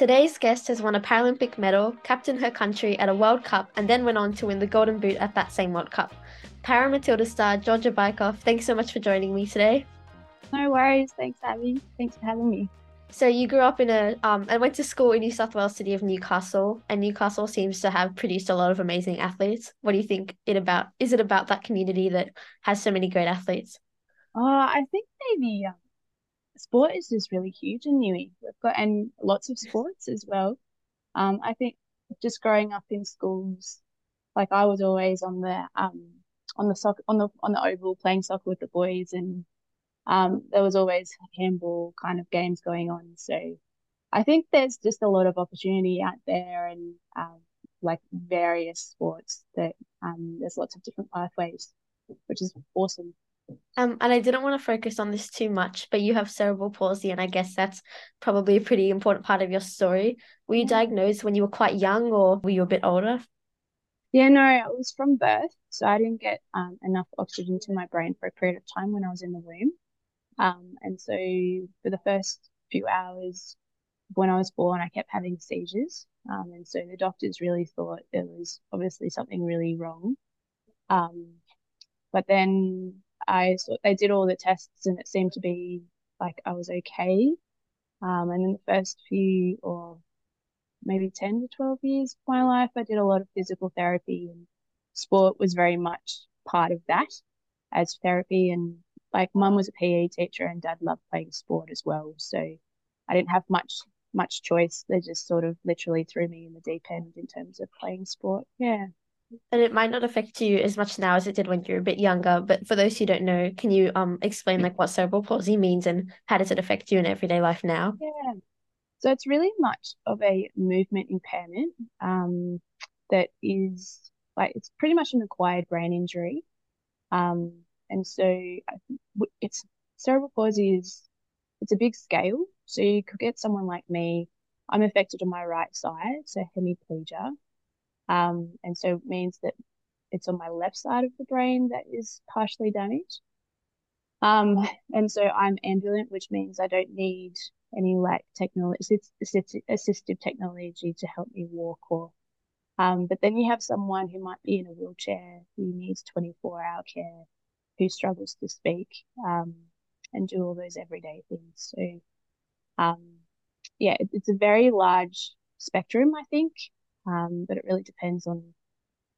Today's guest has won a Paralympic medal, captained her country at a World Cup, and then went on to win the Golden Boot at that same World Cup. Para Matilda star Georgia Beikoff, thanks so much for joining me today. No worries. Thanks, Abby. Thanks for having me. So you grew up in a um and went to school in New South Wales city of Newcastle, and Newcastle seems to have produced a lot of amazing athletes. What do you think it about? Is it about that community that has so many great athletes? Oh, I think maybe um, sport is just really huge in Newey. We've got and lots of sports as well. Um, I think just growing up in schools, like I was always on the um on the soccer on the on the oval playing soccer with the boys, and um there was always handball kind of games going on. So I think there's just a lot of opportunity out there, and um, like various sports that um there's lots of different pathways, which is awesome. Um, and I didn't want to focus on this too much, but you have cerebral palsy, and I guess that's probably a pretty important part of your story. Were you diagnosed when you were quite young, or were you a bit older? Yeah, no, it was from birth, so I didn't get um, enough oxygen to my brain for a period of time when I was in the womb. Um, and so for the first few hours when I was born, I kept having seizures. Um, and so the doctors really thought there was obviously something really wrong. Um, but then I they did all the tests and it seemed to be like I was okay. Um, and in the first few or maybe 10 to 12 years of my life, I did a lot of physical therapy and sport was very much part of that as therapy. And like mum was a PE teacher and dad loved playing sport as well. So I didn't have much much choice. They just sort of literally threw me in the deep end in terms of playing sport. Yeah. And it might not affect you as much now as it did when you were a bit younger, but for those who don't know, can you um explain like what cerebral palsy means and how does it affect you in everyday life now? Yeah. So it's really much of a movement impairment um, that is like it's pretty much an acquired brain injury. Um, and so it's cerebral palsy is it's a big scale. So you could get someone like me. I'm affected on my right side, so hemiplegia. Um, and so it means that it's on my left side of the brain that is partially damaged. Um, and so I'm ambulant, which means I don't need any like technology, assistive technology to help me walk or, um, but then you have someone who might be in a wheelchair who needs 24 hour care, who struggles to speak, um, and do all those everyday things. So, um, yeah, it, it's a very large spectrum, I think. Um, but it really depends on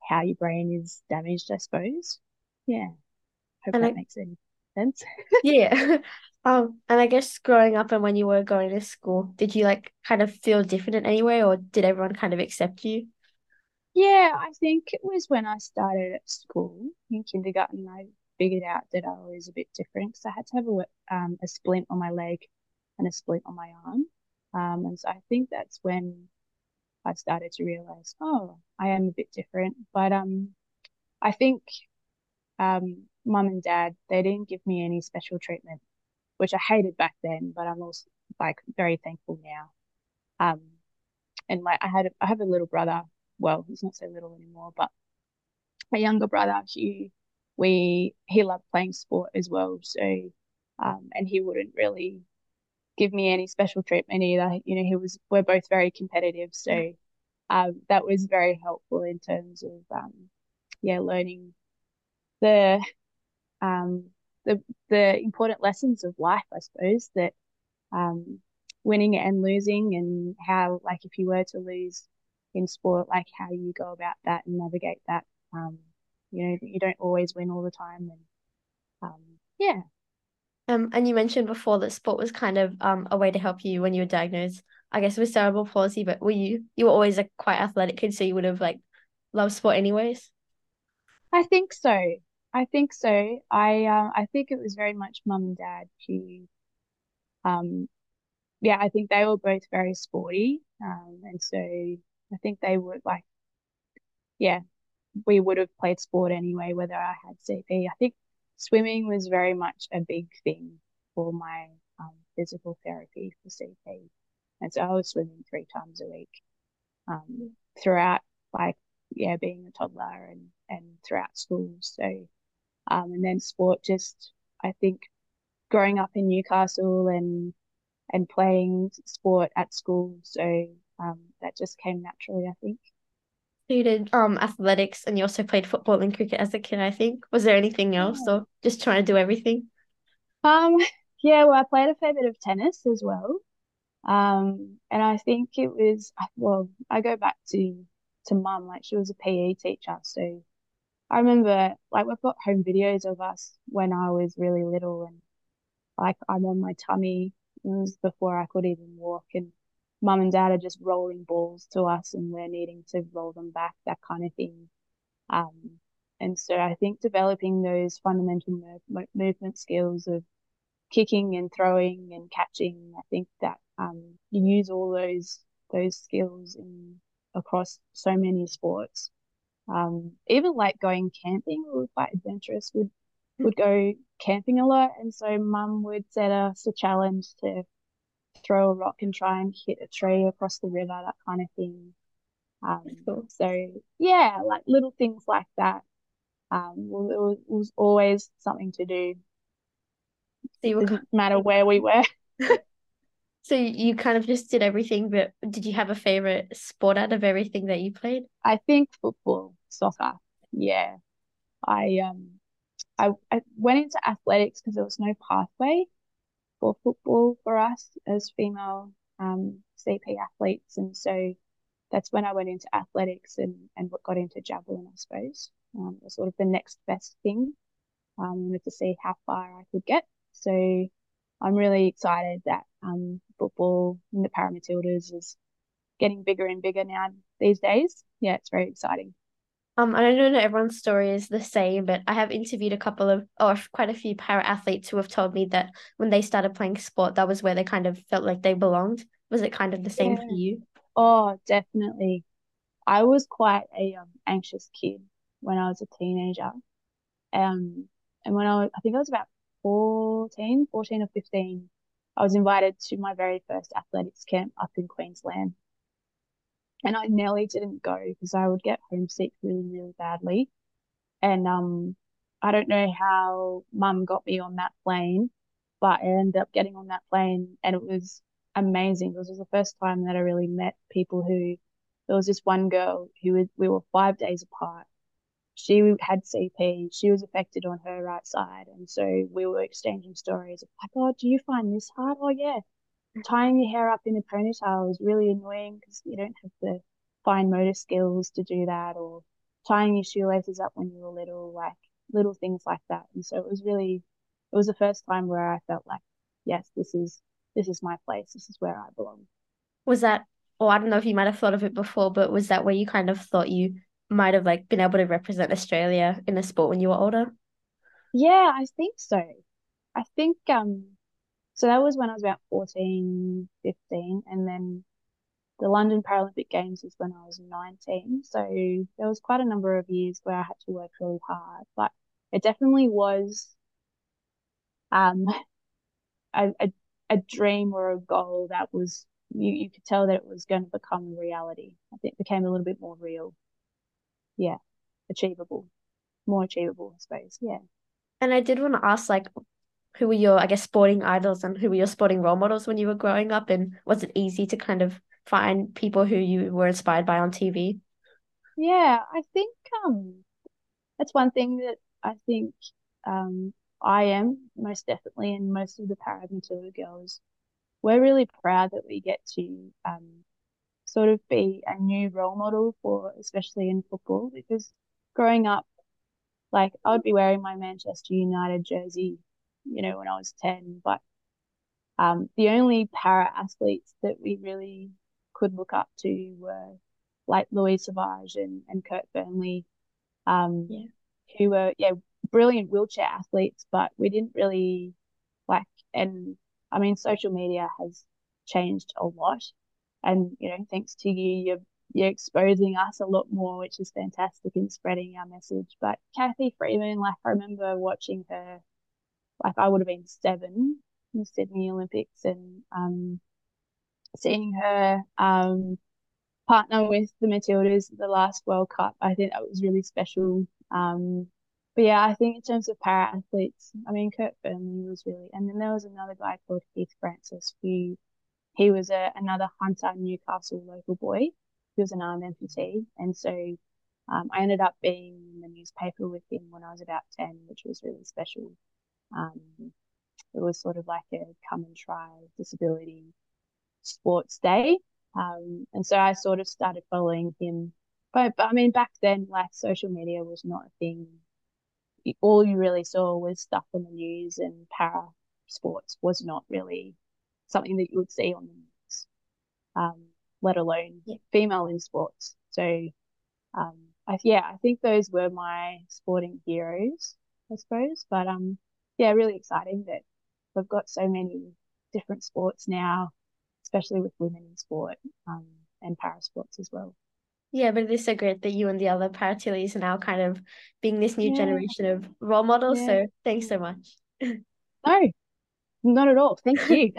how your brain is damaged, I suppose. Yeah. Hope and that I, makes any sense. yeah. Um, and I guess growing up and when you were going to school, did you like kind of feel different in any way or did everyone kind of accept you? Yeah, I think it was when I started at school in kindergarten, I figured out that I was a bit different because I had to have a, um, a splint on my leg and a splint on my arm. Um, and so I think that's when I started to realize, oh, I am a bit different. But um, I think um, mum and dad, they didn't give me any special treatment, which I hated back then, but I'm also like very thankful now. Um, and like I had, I have a little brother. Well, he's not so little anymore, but my younger brother, he, we, he loved playing sport as well. So, um, and he wouldn't really give me any special treatment either. You know, he was we're both very competitive, so um, that was very helpful in terms of um, yeah, learning the um the the important lessons of life, I suppose that um winning and losing and how like if you were to lose in sport, like how you go about that and navigate that. Um, you know, you don't always win all the time and um yeah, um, and you mentioned before that sport was kind of um a way to help you when you were diagnosed, I guess, with cerebral palsy. But were you you were always a quite athletic kid, so you would have like loved sport anyways? I think so. I think so. I um I think it was very much mum and dad who, um, yeah, I think they were both very sporty. Um, and so I think they would like, yeah, we would have played sport anyway, whether I had CP. I think swimming was very much a big thing for my um, physical therapy for CP. And so I was swimming three times a week um, throughout, like, yeah, being a toddler and, and throughout school. So, um, and then sport just, I think growing up in Newcastle and, and playing sport at school. So um, that just came naturally, I think. You did um athletics and you also played football and cricket as a kid, I think. Was there anything else Yeah. or just trying to do everything? Um, yeah, well, I played a fair bit of tennis as well. Um, and I think it was, well, I go back to to mum, like she was a PE teacher, so I remember like we've got home videos of us when I was really little and like I'm on my tummy. It was before I could even walk and mum and dad are just rolling balls to us and we're needing to roll them back, that kind of thing. Um, and so I think developing those fundamental move movement skills of kicking and throwing and catching, I think that um, you use all those those skills in across so many sports. Um, even like going camping, we were quite adventurous. We'd would go camping a lot, and so mum would set us a challenge to throw a rock and try and hit a tree across the river, that kind of thing. Um, Cool. so yeah, like little things like that. Um, it was, it was always something to do. So you were Didn't matter where we were. so you kind of just did everything, but did you have a favorite sport out of everything that you played? I think football, soccer. Yeah. I um I, I went into athletics because there was no pathway for football for us as female um CP athletes. And so that's when I went into athletics and, and got into javelin, I suppose. Um, it was sort of the next best thing. Um, wanted to see how far I could get. So I'm really excited that um, football in the Para Matildas is getting bigger and bigger now these days. Yeah, it's very exciting. Um, I don't know that everyone's story is the same, but I have interviewed a couple of, or quite a few para athletes who have told me that when they started playing sport, that was where they kind of felt like they belonged. Was it kind of the same for you? Oh, definitely. I was quite a um, anxious kid when I was a teenager. Um, and when I was, I think I was about 14, 14 or 15, I was invited to my very first athletics camp up in Queensland. And I nearly didn't go because I would get homesick really, really badly. And um, I don't know how mum got me on that plane, but I ended up getting on that plane and it was amazing. It was the first time that I really met people who, there was this one girl who was, we were five days apart. She had CP, she was affected on her right side. And so we were exchanging stories of like, oh, do you find this hard? Oh, yeah. Tying your hair up in a ponytail is really annoying because you don't have the fine motor skills to do that or tying your shoelaces up when you were little, like little things like that. And so it was really, it was the first time where I felt like, yes, this is this is my place. This is where I belong. Was that, or I don't know if you might have thought of it before, but was that where you kind of thought you might have like been able to represent Australia in a sport when you were older? Yeah, I think so. I think um so that was when I was about 14, 15, and then the London Paralympic Games was when I was 19. So there was quite a number of years where I had to work really hard, but it definitely was um a, a, a dream or a goal that was you, you could tell that it was going to become a reality. I think it became a little bit more real. Yeah, achievable, more achievable, I suppose. Yeah. And I did want to ask, like, who were your, I guess, sporting idols and who were your sporting role models when you were growing up? And was it easy to kind of find people who you were inspired by on TV? Yeah, I think um that's one thing that I think um I am most definitely and most of the Para Matilda girls. We're really proud that we get to um sort of be a new role model for especially in football because growing up like I would be wearing my Manchester United jersey, you know, when I was 10, but um the only para athletes that we really could look up to were like Louise Savage and, and Kurt Fearnley, um, Yeah. who were yeah brilliant wheelchair athletes, but we didn't really like. And I mean, social media has changed a lot, and you know, thanks to you, you're you're exposing us a lot more, which is fantastic in spreading our message. But Cathy Freeman, like I remember watching her, like I would have been seven in the Sydney Olympics, and um, seeing her um partner with the Matildas at the last World Cup. I think that was really special. Um, but yeah, I think in terms of para athletes, I mean, Kurt Fearnley was really, and then there was another guy called Heath Francis who he was a another Hunter Newcastle local boy. He was an arm amputee, and so um, I ended up being in the newspaper with him when I was about ten, which was really special. Um, it was sort of like a come and try disability sports day, um, and so I sort of started following him. But, but I mean, back then, like social media was not a thing all you really saw was stuff in the news and para sports was not really something that you would see on the news, um, let alone yeah. female in sports. So, um, I, yeah, I think those were my sporting heroes, I suppose. But um, yeah, really exciting that we've got so many different sports now, especially with women in sport um, and para sports as well. Yeah, but it is so great that you and the other Paratillies are now kind of being this new yeah. generation of role models. Yeah. So thanks so much. no, not at all. Thank you.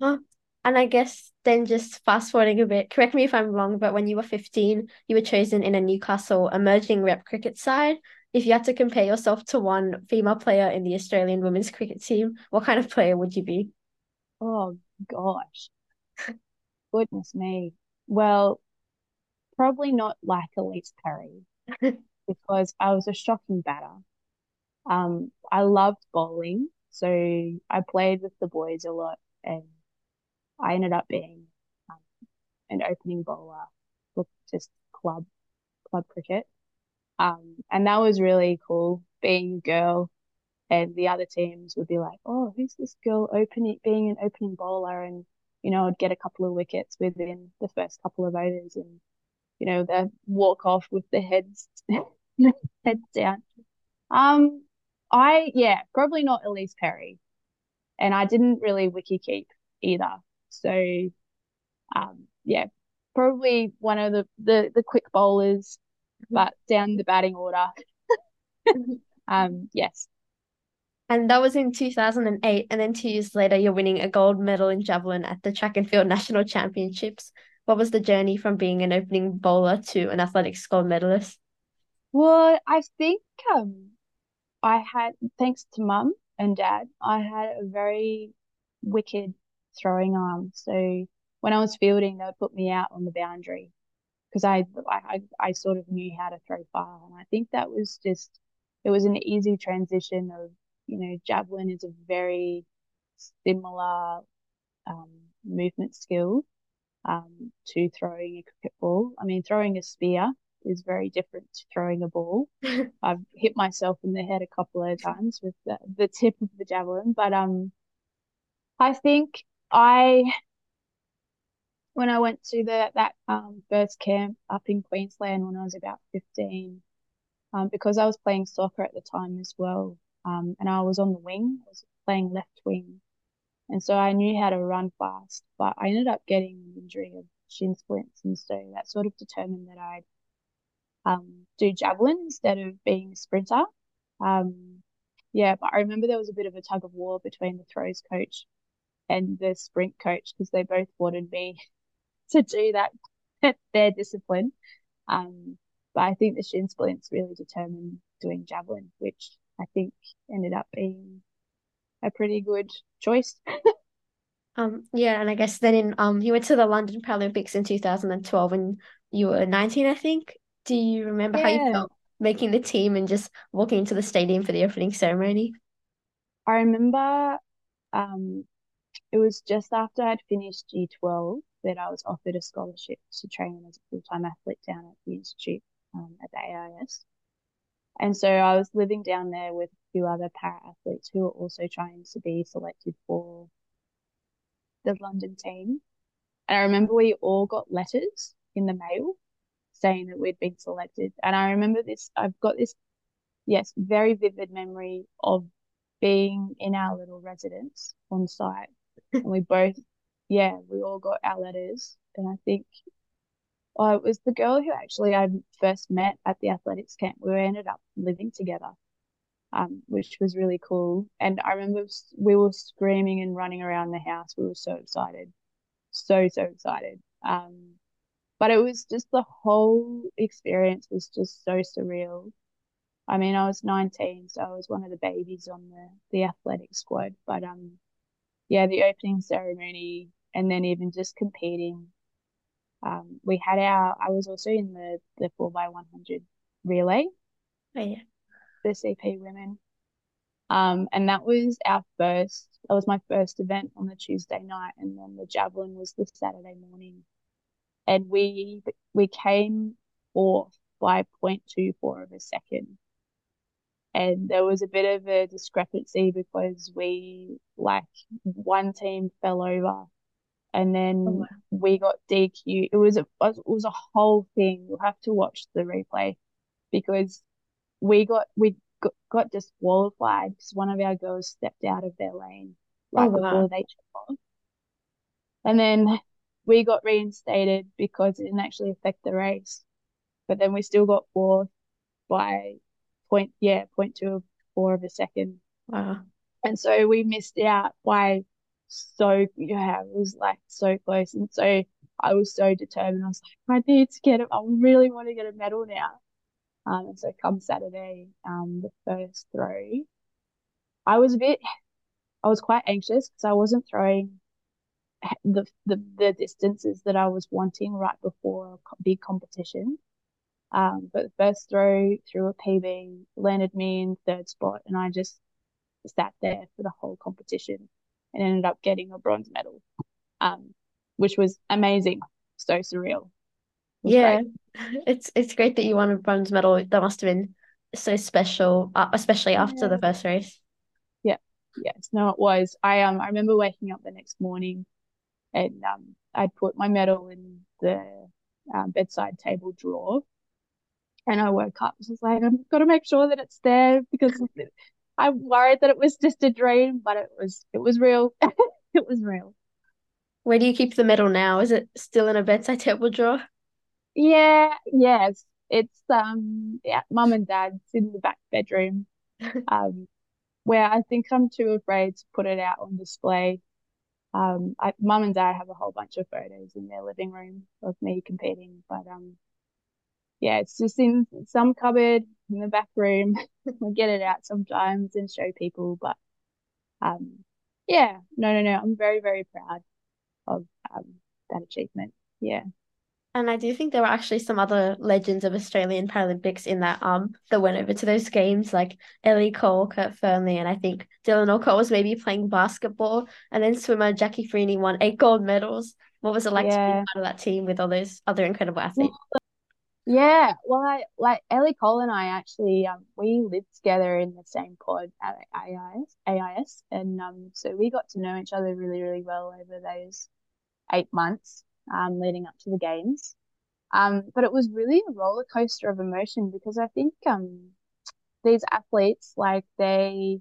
and I guess then just fast forwarding a bit, correct me if I'm wrong, but when you were 15, you were chosen in a Newcastle emerging rep cricket side. If you had to compare yourself to one female player in the Australian women's cricket team, what kind of player would you be? Oh, gosh. Goodness me. Well, probably not like Ellyse Perry because I was a shocking batter. Um, I loved bowling, so I played with the boys a lot, and I ended up being um, an opening bowler for just club club cricket. Um, and that was really cool being a girl and the other teams would be like, Oh, who's this girl opening being an opening bowler? And, you know, I'd get a couple of wickets within the first couple of overs and you know, they walk off with their heads heads down. Um, I yeah, probably not Ellyse Perry, and I didn't really wiki keep either. So, um, yeah, probably one of the the the quick bowlers, but down the batting order. um, yes. And that was in 2008. And then two years later, you're winning a gold medal in javelin at the track and field national championships what was the journey from being an opening bowler to an athletics gold medalist? Well, I think um, I had, thanks to mum and dad, I had a very wicked throwing arm. So when I was fielding, they would put me out on the boundary because I, I, I sort of knew how to throw far. And I think that was just, it was an easy transition of, you know, javelin is a very similar um, movement skill um, to throwing a cricket ball. I mean, throwing a spear is very different to throwing a ball. I've hit myself in the head a couple of times with the, the tip of the javelin, but um, I think I when I went to the that um first camp up in Queensland when I was about fifteen, um, because I was playing soccer at the time as well, um, and I was on the wing, I was playing left wing, and so I knew how to run fast, but I ended up getting an injury of shin splints. And so that sort of determined that I'd um, do javelin instead of being a sprinter. Um, yeah, but I remember there was a bit of a tug of war between the throws coach and the sprint coach because they both wanted me to do that, their discipline. Um, but I think the shin splints really determined doing javelin, which I think ended up being a pretty good choice. um, yeah, and I guess then in um, you went to the London Paralympics in 2012 when you were 19, I think. Do you remember yeah. how you felt making the team and just walking into the stadium for the opening ceremony? I remember um, it was just after I'd finished G12 that I was offered a scholarship to train as a full time athlete down at the Institute um, at the AIS. And so I was living down there with a few other para athletes who were also trying to be selected for the London team. And I remember we all got letters in the mail saying that we'd been selected. And I remember this, I've got this, yes, very vivid memory of being in our little residence on site. and we both, yeah, we all got our letters. And I think Oh, it was the girl who actually I first met at the athletics camp. We ended up living together, um, which was really cool. And I remember we were screaming and running around the house. We were so excited, so so excited. Um, but it was just the whole experience was just so surreal. I mean, I was 19, so I was one of the babies on the the athletic squad. But um, yeah, the opening ceremony and then even just competing. Um, we had our. I was also in the the four by 100 relay. Oh yeah. The CP women. Um, and that was our first. That was my first event on the Tuesday night, and then the javelin was the Saturday morning, and we we came fourth by 0.24 of a second and there was a bit of a discrepancy because we like one team fell over and then oh, wow. we got DQ. It was a it was a whole thing. You'll have to watch the replay because we got we got, got disqualified because one of our girls stepped out of their lane right oh, wow. before they took off. And then we got reinstated because it didn't actually affect the race. But then we still got fourth by point yeah point two four of a second. Wow. And so we missed out by so yeah, it was like so close. And so I was so determined. I was like, I need to get it. I really want to get a medal now. Um, and so come Saturday, um, the first throw, I was a bit, I was quite anxious because I wasn't throwing the, the the distances that I was wanting right before a big competition. Um, but the first throw through a PB landed me in third spot, and I just sat there for the whole competition and ended up getting a bronze medal, um, which was amazing, so surreal. Yeah, great. it's it's great that you won a bronze medal. That must have been so special, uh, especially after yeah. the first race. Yeah, yes, no, it was. I um I remember waking up the next morning, and um I'd put my medal in the um, bedside table drawer and I woke up, I was like, I've got to make sure that it's there because I'm worried that it was just a dream, but it was it was real. it was real. Where do you keep the medal now? Is it still in a bedside table drawer? Yeah, yes. It's um yeah, mum and dad's in the back bedroom. um where I think I'm too afraid to put it out on display. Um I mum and dad have a whole bunch of photos in their living room of me competing, but um yeah, it's just in some cupboard in the back room. we get it out sometimes and show people, but um, yeah, no, no, no. I'm very, very proud of um, that achievement. Yeah. And I do think there were actually some other legends of Australian Paralympics in that um that went over to those games, like Ellie Cole, Kurt Fearnley, and I think Dylan Alcott was maybe playing basketball. And then swimmer Jacqui Freney won eight gold medals. What was it like yeah. to be part of that team with all those other incredible athletes? Yeah, well, I like Ellie Cole and I actually um we lived together in the same pod at AIS, AIS, and um so we got to know each other really really well over those eight months um leading up to the games. Um, but it was really a roller coaster of emotion because I think um these athletes like they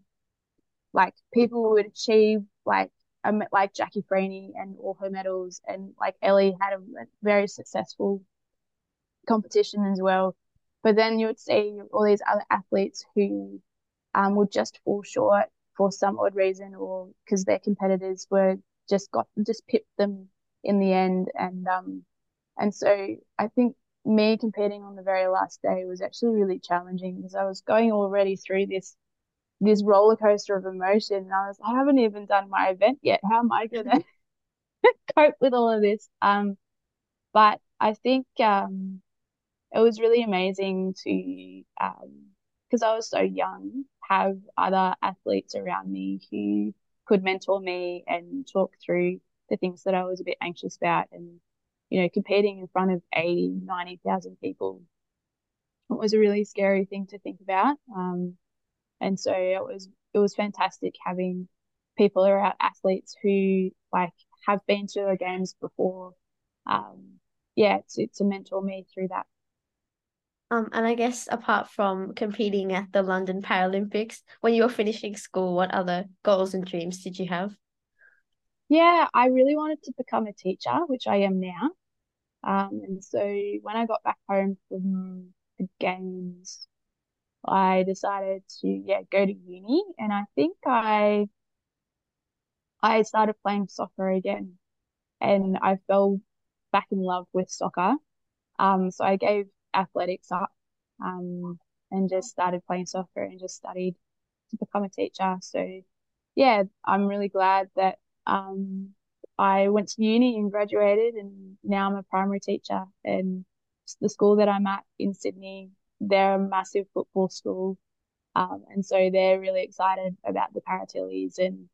like people would achieve like um, like Jacqui Freney and all her medals and like Ellie had a very successful competition as well. But then you would see all these other athletes who um, would just fall short for some odd reason or because their competitors were just got just pipped them in the end. And um and so I think me competing on the very last day was actually really challenging because I was going already through this this roller coaster of emotion. And I was I haven't even done my event yet. How am I gonna cope with all of this? Um but I think um it was really amazing to um because I was so young have other athletes around me who could mentor me and talk through the things that I was a bit anxious about and you know competing in front of 80 90,000 people. It was a really scary thing to think about um and so it was it was fantastic having people around athletes who like have been to the games before um yeah to, to mentor me through that um, and I guess apart from competing at the London Paralympics, when you were finishing school, what other goals and dreams did you have? Yeah, I really wanted to become a teacher, which I am now. Um, and so when I got back home from the games, I decided to yeah go to uni, and I think I I started playing soccer again, and I fell back in love with soccer. Um, so I gave athletics up. Um, and just started playing soccer and just studied to become a teacher. So yeah, I'm really glad that um, I went to uni and graduated, and now I'm a primary teacher. And the school that I'm at in Sydney, they're a massive football school. Um, and so they're really excited about the Paratillies and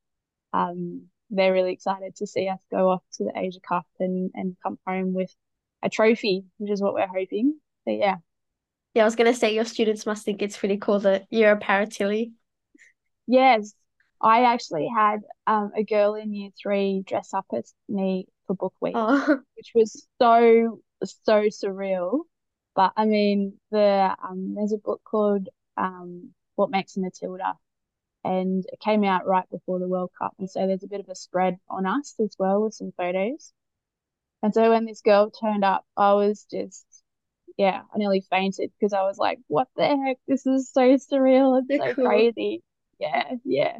um, they're really excited to see us go off to the Asia Cup and, and come home with a trophy, which is what we're hoping. So yeah. Yeah, I was gonna say your students must think it's pretty cool that you're a Paratilly. Yes. I actually had um, a girl in year three dress up as me for book week, oh. which was so, so surreal. But I mean, the um, there's a book called um, What Makes a Matilda, and it came out right before the World Cup. And so there's a bit of a spread on us as well with some photos. And so when this girl turned up, I was just, yeah, I nearly fainted because I was like, what the heck? This is so surreal. It's so cool. crazy. Yeah, yeah.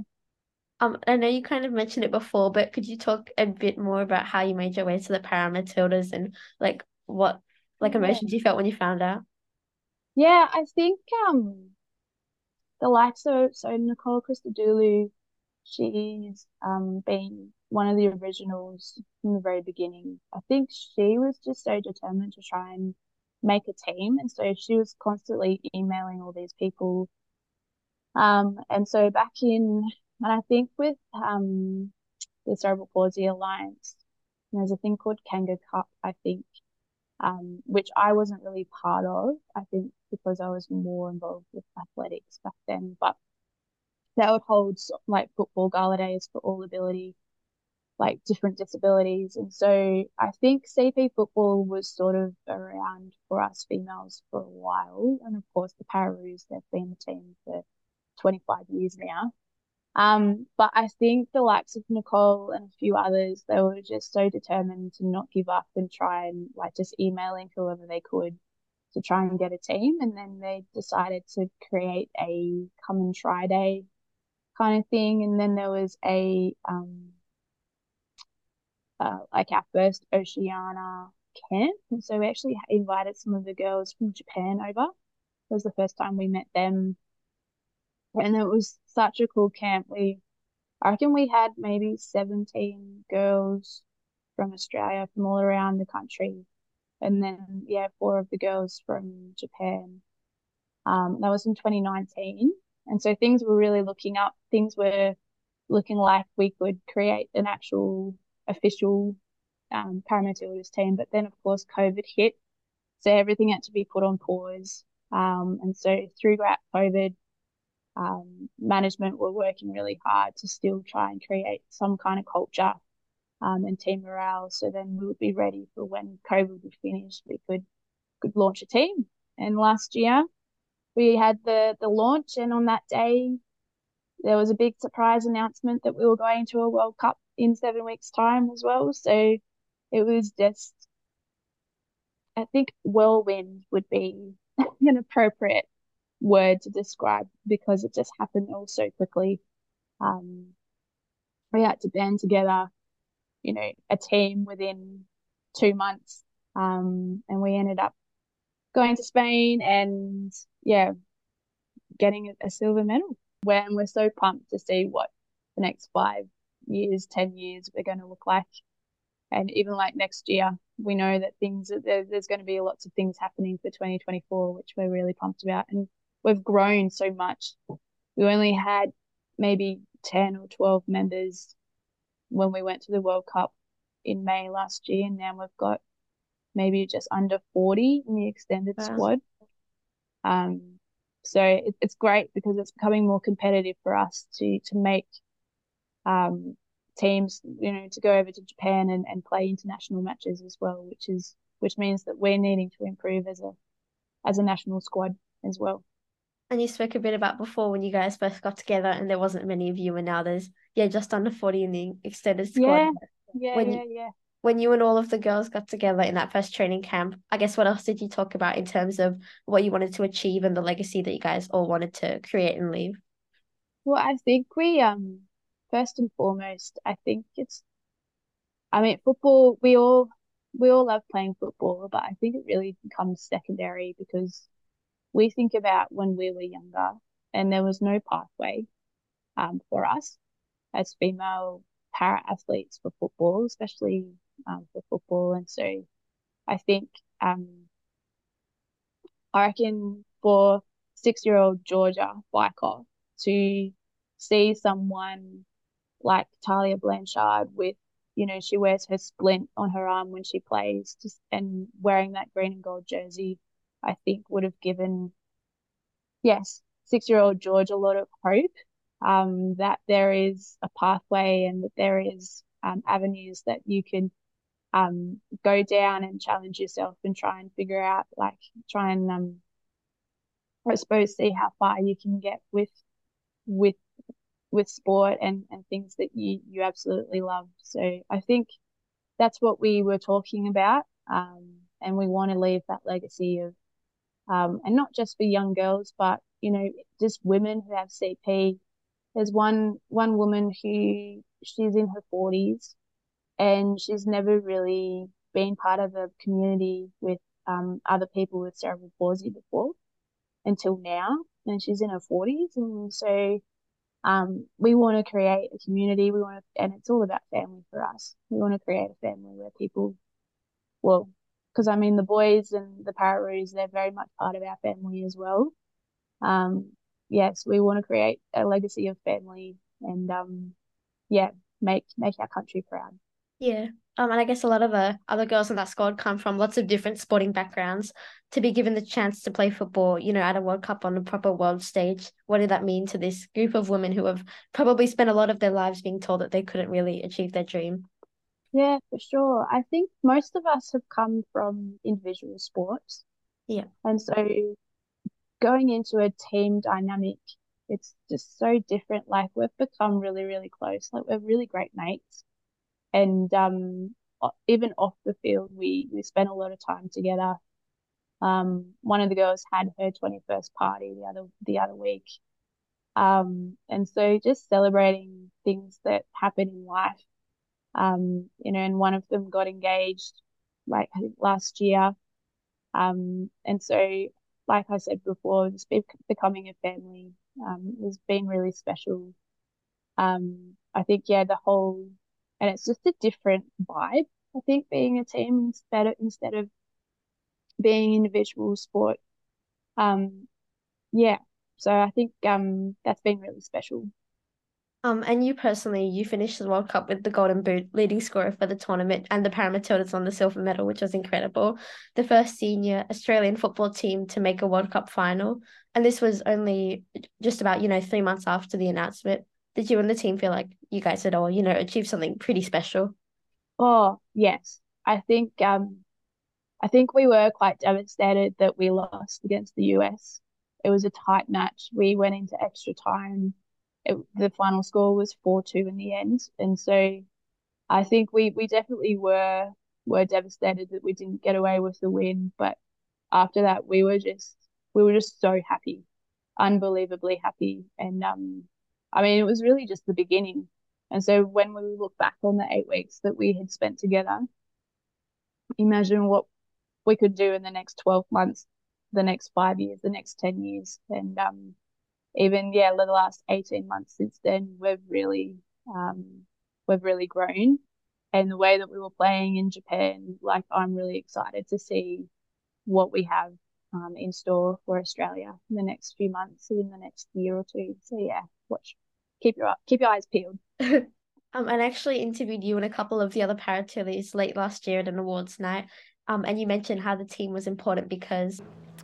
Um, I know you kind of mentioned it before, but could you talk a bit more about how you made your way to the Para Matildas and like what like emotions yeah. you felt when you found out? Yeah, I think um the likes of so Nicole Christodoulou, she's um been one of the originals from the very beginning. I think she was just so determined to try and make a team, and so she was constantly emailing all these people. Um, and so back in, and I think with um the Cerebral Palsy Alliance, there's a thing called Kanga Cup, I think, um, which I wasn't really part of. I think because I was more involved with athletics back then. But that would hold like football gala days for all ability, like different disabilities. And so I think CP football was sort of around for us females for a while. And of course, the Pararoos, they've been the team for 25 years now. Um, but I think the likes of Nicole and a few others, they were just so determined to not give up and try and like just emailing whoever they could to try and get a team. And then they decided to create a come and try day kind of thing. And then there was a, um, uh, like our first Oceania camp. And so we actually invited some of the girls from Japan over. It was the first time we met them. And it was such a cool camp. We, I reckon we had maybe 17 girls from Australia, from all around the country and then yeah, four of the girls from Japan. Um, that was in 2019, and so things were really looking up. Things were looking like we could create an actual official um, team, but then of course COVID hit, so everything had to be put on pause. Um, and so throughout COVID, um, management were working really hard to still try and create some kind of culture um, and team morale. So then we would be ready for when COVID would finished, we could could launch a team. And last year we had the the launch, and on that day there was a big surprise announcement that we were going to a World Cup in seven weeks' time as well. So it was just, I think, whirlwind would be an appropriate word to describe because it just happened all so quickly. Um, we had to band together you know, a team within two months. Um, and we ended up going to Spain and yeah, getting a, silver medal. When we're so pumped to see what the next five years, ten years we're going to look like. And even like next year, we know that things there, there's going to be lots of things happening for 2024, which we're really pumped about. And we've grown so much. We only had maybe 10 or 12 members when we went to the World Cup in May last year, and now we've got maybe just under 40 in the extended wow. squad. Um, so it, it's great because it's becoming more competitive for us to to make um, teams, you know, to go over to Japan and, and play international matches as well, which is which means that we're needing to improve as a as a national squad as well. And you spoke a bit about before when you guys first got together and there wasn't many of you and now there's yeah, just under 40 in the extended squad. Yeah, yeah, when yeah, you, yeah. When you and all of the girls got together in that first training camp, I guess what else did you talk about in terms of what you wanted to achieve and the legacy that you guys all wanted to create and leave? Well, I think we um first and foremost, I think it's I mean football we all we all love playing football, but I think it really becomes secondary because we think about when we were younger and there was no pathway um, for us as female para athletes for football, especially um, for football. And so I think um, I reckon for six year old Georgia Beikoff to see someone like Tahlia Blanchard with, you know, she wears her splint on her arm when she plays just, and wearing that green and gold jersey, I think would have given, yes, six year old George a lot of hope um, that there is a pathway and that there is um, avenues that you can um, go down and challenge yourself and try and figure out, like, try and, um, I suppose, see how far you can get with with with sport and and things that you you absolutely love. So I think that's what we were talking about, um, and we want to leave that legacy of, um, and not just for young girls, but you know, just women who have CP. There's one one woman who she's in her forties, and she's never really been part of a community with um, other people with cerebral palsy before until now, and she's in her forties, and so um, we want to create a community. We want to, and it's all about family for us. We want to create a family where people, well, because I mean the boys and the Pararoos, they're very much part of our family as well. Um, yes, we want to create a legacy of family and um, yeah, make make our country proud. Yeah. Um, and I guess a lot of the other girls in that squad come from lots of different sporting backgrounds. To be given the chance to play football, you know, at a World Cup on a proper world stage, what did that mean to this group of women who have probably spent a lot of their lives being told that they couldn't really achieve their dream? Yeah, for sure. I think most of us have come from individual sports. Yeah. And so going into a team dynamic, it's just so different. Like we've become really, really close. Like we're really great mates and um, even off the field, we we spent a lot of time together. Um, one of the girls had her 21st party the other the other week, um, and so just celebrating things that happen in life. Um, you know, and one of them got engaged, like I think last year, um, and so like I said before, just be, becoming a family um, has been really special. Um, I think yeah, the whole and it's just a different vibe. I think being a team instead of instead of being individual sport. Um, yeah. So I think um that's been really special. Um, and you personally, you finished the World Cup with the Golden Boot, leading scorer for the tournament, and the Para Matildas on the silver medal, which was incredible. The first senior Australian football team to make a World Cup final, and this was only just about you know three months after the announcement did you and the team feel like you guys had all, you know, achieved something pretty special? Oh, yes. I think um I think we were quite devastated that we lost against the US. It was a tight match. We went into extra time. It, the final score was 4-2 in the end. And so I think we we definitely were were devastated that we didn't get away with the win, but after that we were just we were just so happy. Unbelievably happy and um I mean, it was really just the beginning. And so when we look back on the eight weeks that we had spent together, imagine what we could do in the next 12 months, the next five years, the next 10 years. And um, even, yeah, the last 18 months since then, we've really, um, we've really grown. And the way that we were playing in Japan, like, I'm really excited to see what we have um, in store for Australia in the next few months, in the next year or two. So, yeah, watch keep your keep your eyes peeled. um, and I actually interviewed you and a couple of the other Paratillies late last year at an awards night. Um, and you mentioned how the team was important because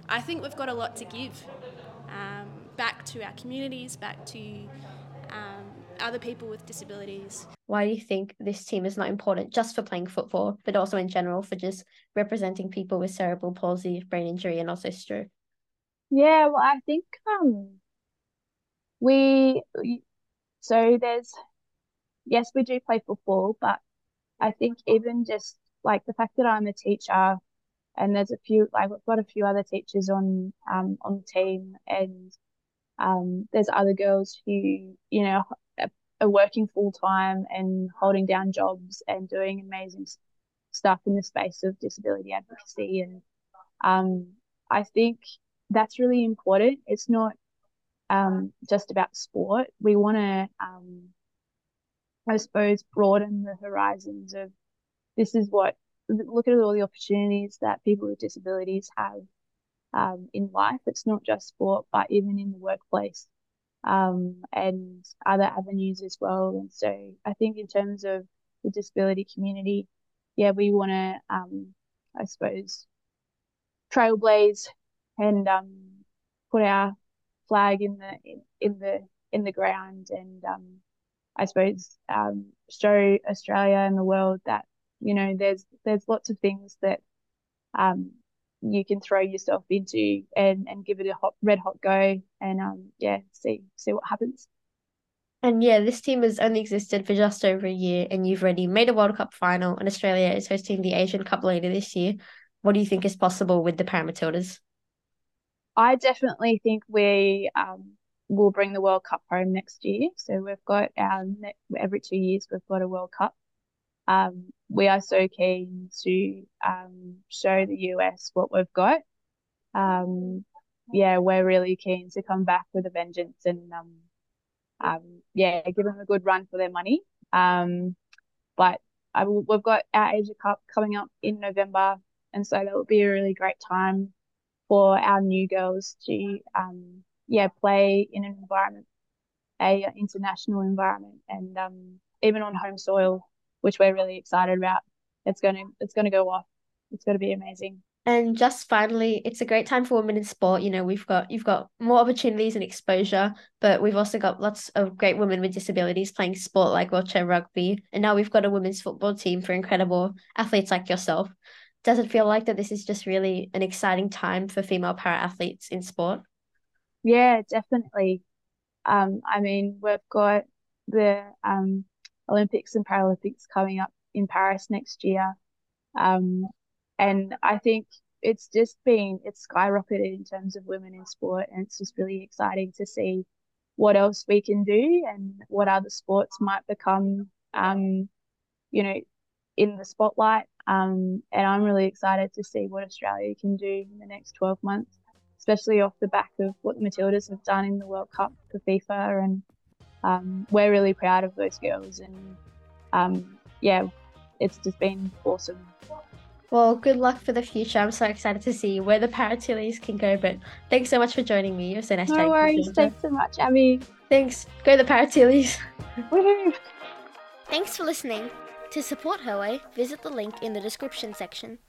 I think we've got a lot to give um, back to our communities, back to um, other people with disabilities. Why do you think this team is not important just for playing football, but also in general for just representing people with cerebral palsy, brain injury, and also stroke? Yeah, well, I think um, we so there's, yes, we do play football, but I think even just like the fact that I'm a teacher and there's a few, like we've got a few other teachers on, um, on the team and, um, there's other girls who, you know, are working full time and holding down jobs and doing amazing stuff in the space of disability advocacy. And, um, I think that's really important. It's not um, just about sport. We want to, um, I suppose, broaden the horizons of this is what look at all the opportunities that people with disabilities have um, in life. It's not just sport, but even in the workplace um, and other avenues as well. And so I think in terms of the disability community, yeah, we want to, um, I suppose, trailblaze and um, put our flag in the in, the in the ground and um, I suppose um, show Australia and the world that you know there's there's lots of things that um, you can throw yourself into and and give it a hot red hot go and um yeah see see what happens. And yeah, this team has only existed for just over a year, and you've already made a World Cup final, and Australia is hosting the Asian Cup later this year. What do you think is possible with the Paramatildas? I definitely think we um, will bring the World Cup home next year. So we've got our every two years we've got a World Cup. Um, we are so keen to um, show the US what we've got. Um, yeah, we're really keen to come back with a vengeance and um, um, yeah, give them a good run for their money. Um, but I, we've got our Asia Cup coming up in November, and so that will be a really great time for our new girls to um, yeah play in an environment, a international environment, and um, even on home soil, which we're really excited about. It's gonna it's gonna go off. It's gonna be amazing. And just finally, it's a great time for women in sport. You know, we've got you've got more opportunities and exposure, but we've also got lots of great women with disabilities playing sport like wheelchair rugby. And now we've got a women's football team for incredible athletes like yourself. Does it feel like that this is just really an exciting time for female para athletes in sport? Yeah, definitely. Um, I mean, we've got the um Olympics and Paralympics coming up in Paris next year. Um, and I think it's just been it's skyrocketed in terms of women in sport and it's just really exciting to see what else we can do and what other sports might become um, you know in the spotlight um, and I'm really excited to see what Australia can do in the next 12 months especially off the back of what the Matildas have done in the World Cup for FIFA and um, we're really proud of those girls and um, yeah it's just been awesome well, good luck for the future. I'm so excited to see where the Paratillies can go. But thanks so much for joining me. It was so nice. No worries. Thanks so much, Abby. Thanks. Go the Paratillies. Thanks for listening. To support Her Way, visit the link in the description section.